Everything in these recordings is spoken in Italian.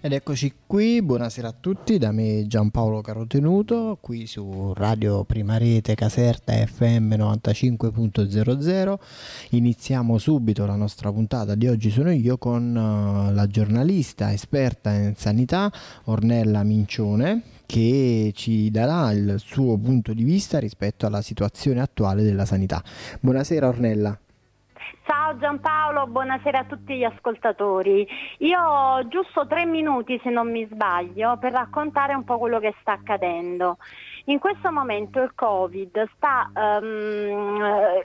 Ed eccoci qui, buonasera a tutti, da me Giampaolo Carotenuto, qui su Radio Prima Rete Caserta FM 95.00. Iniziamo subito la nostra puntata di oggi sono io con uh, la giornalista esperta in sanità Ornella Mincione che ci darà il suo punto di vista rispetto alla situazione attuale della sanità. Buonasera Ornella. Ciao Giampaolo, buonasera a tutti gli ascoltatori. Io ho giusto tre minuti, se non mi sbaglio, per raccontare un po' quello che sta accadendo. In questo momento il Covid sta, um,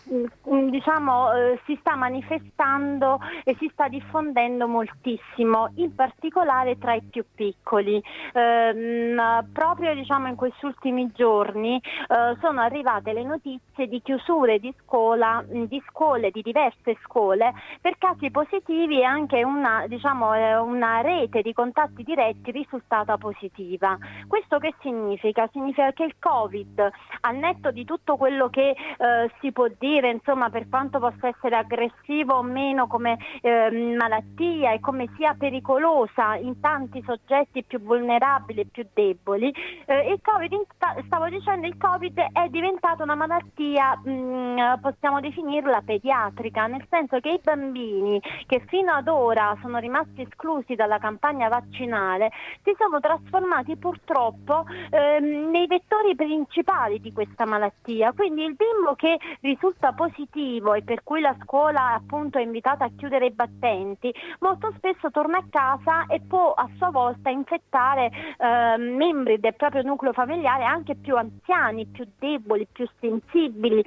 diciamo, uh, si sta manifestando e si sta diffondendo moltissimo, in particolare tra i più piccoli. Um, proprio diciamo, in questi ultimi giorni uh, sono arrivate le notizie di chiusure di, scuola, di scuole, di diverse scuole, per casi positivi e anche una, diciamo, una rete di contatti diretti risultata positiva. Questo che significa? Significa che il il Covid, al netto di tutto quello che eh, si può dire, insomma, per quanto possa essere aggressivo o meno come eh, malattia e come sia pericolosa in tanti soggetti più vulnerabili e più deboli, eh, il COVID, stavo dicendo, il Covid è diventata una malattia, mh, mm, possiamo definirla pediatrica, nel senso che i bambini che fino ad ora sono rimasti esclusi dalla campagna vaccinale si sono trasformati purtroppo ehm, nei vettori principali di questa malattia. Quindi il bimbo che risulta positivo e per cui la scuola appunto è invitata a chiudere i battenti, molto spesso torna a casa e può a sua volta infettare eh, membri del proprio nucleo familiare anche più anziani, più deboli, più sensibili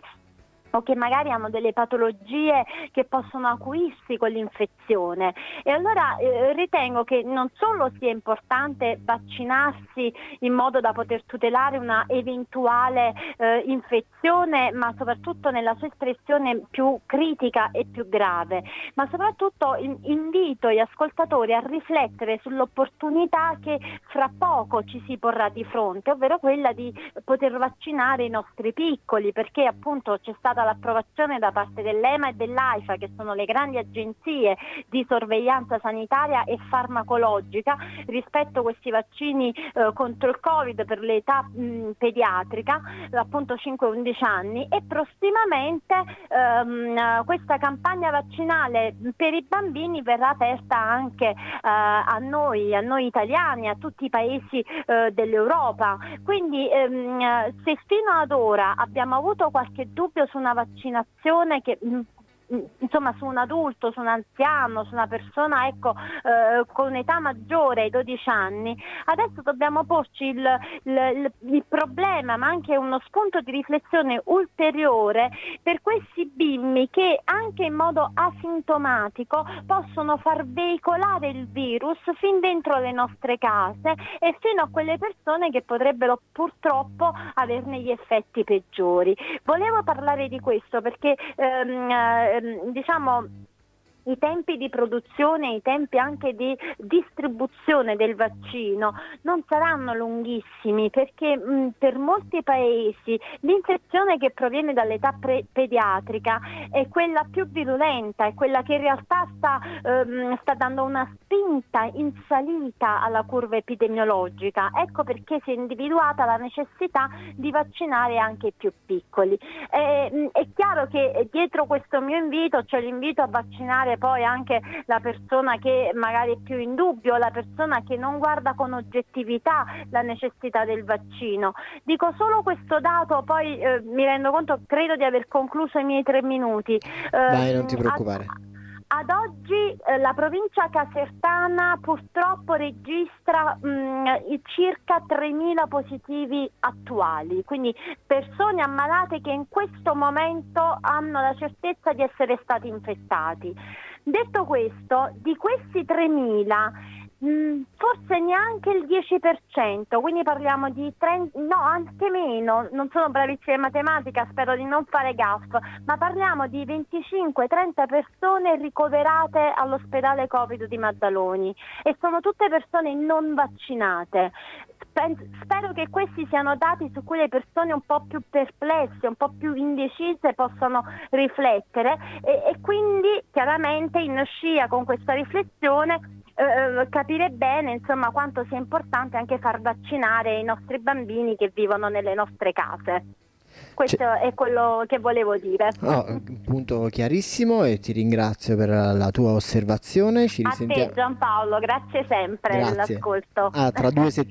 o che magari hanno delle patologie che possono acuirsi con l'infezione. E allora eh, ritengo che non solo sia importante vaccinarsi in modo da poter tutelare una eventuale eh, infezione, ma soprattutto nella sua espressione più critica e più grave, ma soprattutto in, invito gli ascoltatori a riflettere sull'opportunità che fra poco ci si porrà di fronte, ovvero quella di poter vaccinare i nostri piccoli, perché appunto c'è stata l'approvazione da parte dell'EMA e dell'AIFA, che sono le grandi agenzie di sorveglianza sanitaria e farmacologica, rispetto a questi vaccini eh, contro il Covid per l'età mh, pediatrica, appunto 5-11 anni, e prossimamente ehm, questa campagna vaccinale per i bambini verrà aperta anche eh, a noi, a noi italiani, a tutti i paesi eh, dell'Europa. Quindi ehm, se fino ad ora abbiamo avuto qualche dubbio su una vaccinazione che Mm, insomma su un adulto, su un anziano, su una persona ecco, eh, con età maggiore ai 12 anni, adesso dobbiamo porci il, il, il, problema ma anche uno spunto di riflessione ulteriore per questi bimbi che anche in modo asintomatico possono far veicolare il virus fin dentro le nostre case e fino a quelle persone che potrebbero purtroppo averne gli effetti peggiori. Volevo parlare di questo perché ehm, ehm, diciamo i tempi di produzione, i tempi anche di distribuzione del vaccino non saranno lunghissimi perché mh, per molti paesi l'infezione che proviene dall'età pre- pediatrica è quella più virulenta, è quella che in realtà sta, ehm, sta dando una spinta in salita alla curva epidemiologica. Ecco perché si è individuata la necessità di vaccinare anche i più piccoli. Eh, è chiaro che dietro questo mio invito c'è l'invito a vaccinare poi anche la persona che magari è più in dubbio, la persona che non guarda con oggettività la necessità del vaccino. Dico solo questo dato, poi eh, mi rendo conto, credo di aver concluso i miei tre minuti. Eh, Dai, non ti preoccupare. A, ad oggi eh, la provincia casertana purtroppo registra mh, mm, circa 3.000 positivi attuali, quindi persone ammalate che in questo momento hanno la certezza di essere stati infettati. Detto questo, di questi 3.000 Mm, forse neanche il 10%, quindi parliamo di 30, no, anche meno, non sono bravissima in matematica, spero di non fare gaff, ma parliamo di 25-30 persone ricoverate all'ospedale Covid di Maddaloni e sono tutte persone non vaccinate. Spero che questi siano dati su cui le persone un po' più perplesse, un po' più indecise possano riflettere e, e quindi chiaramente in scia con questa riflessione eh, capire bene insomma quanto sia importante anche far vaccinare i nostri bambini che vivono nelle nostre case. Questo C'è- è quello che volevo dire. Oh, punto chiarissimo e ti ringrazio per la tua osservazione. Ci A te risentiamo. Giampaolo, grazie sempre Grazie. dell'ascolto. Ah, tra due settimane.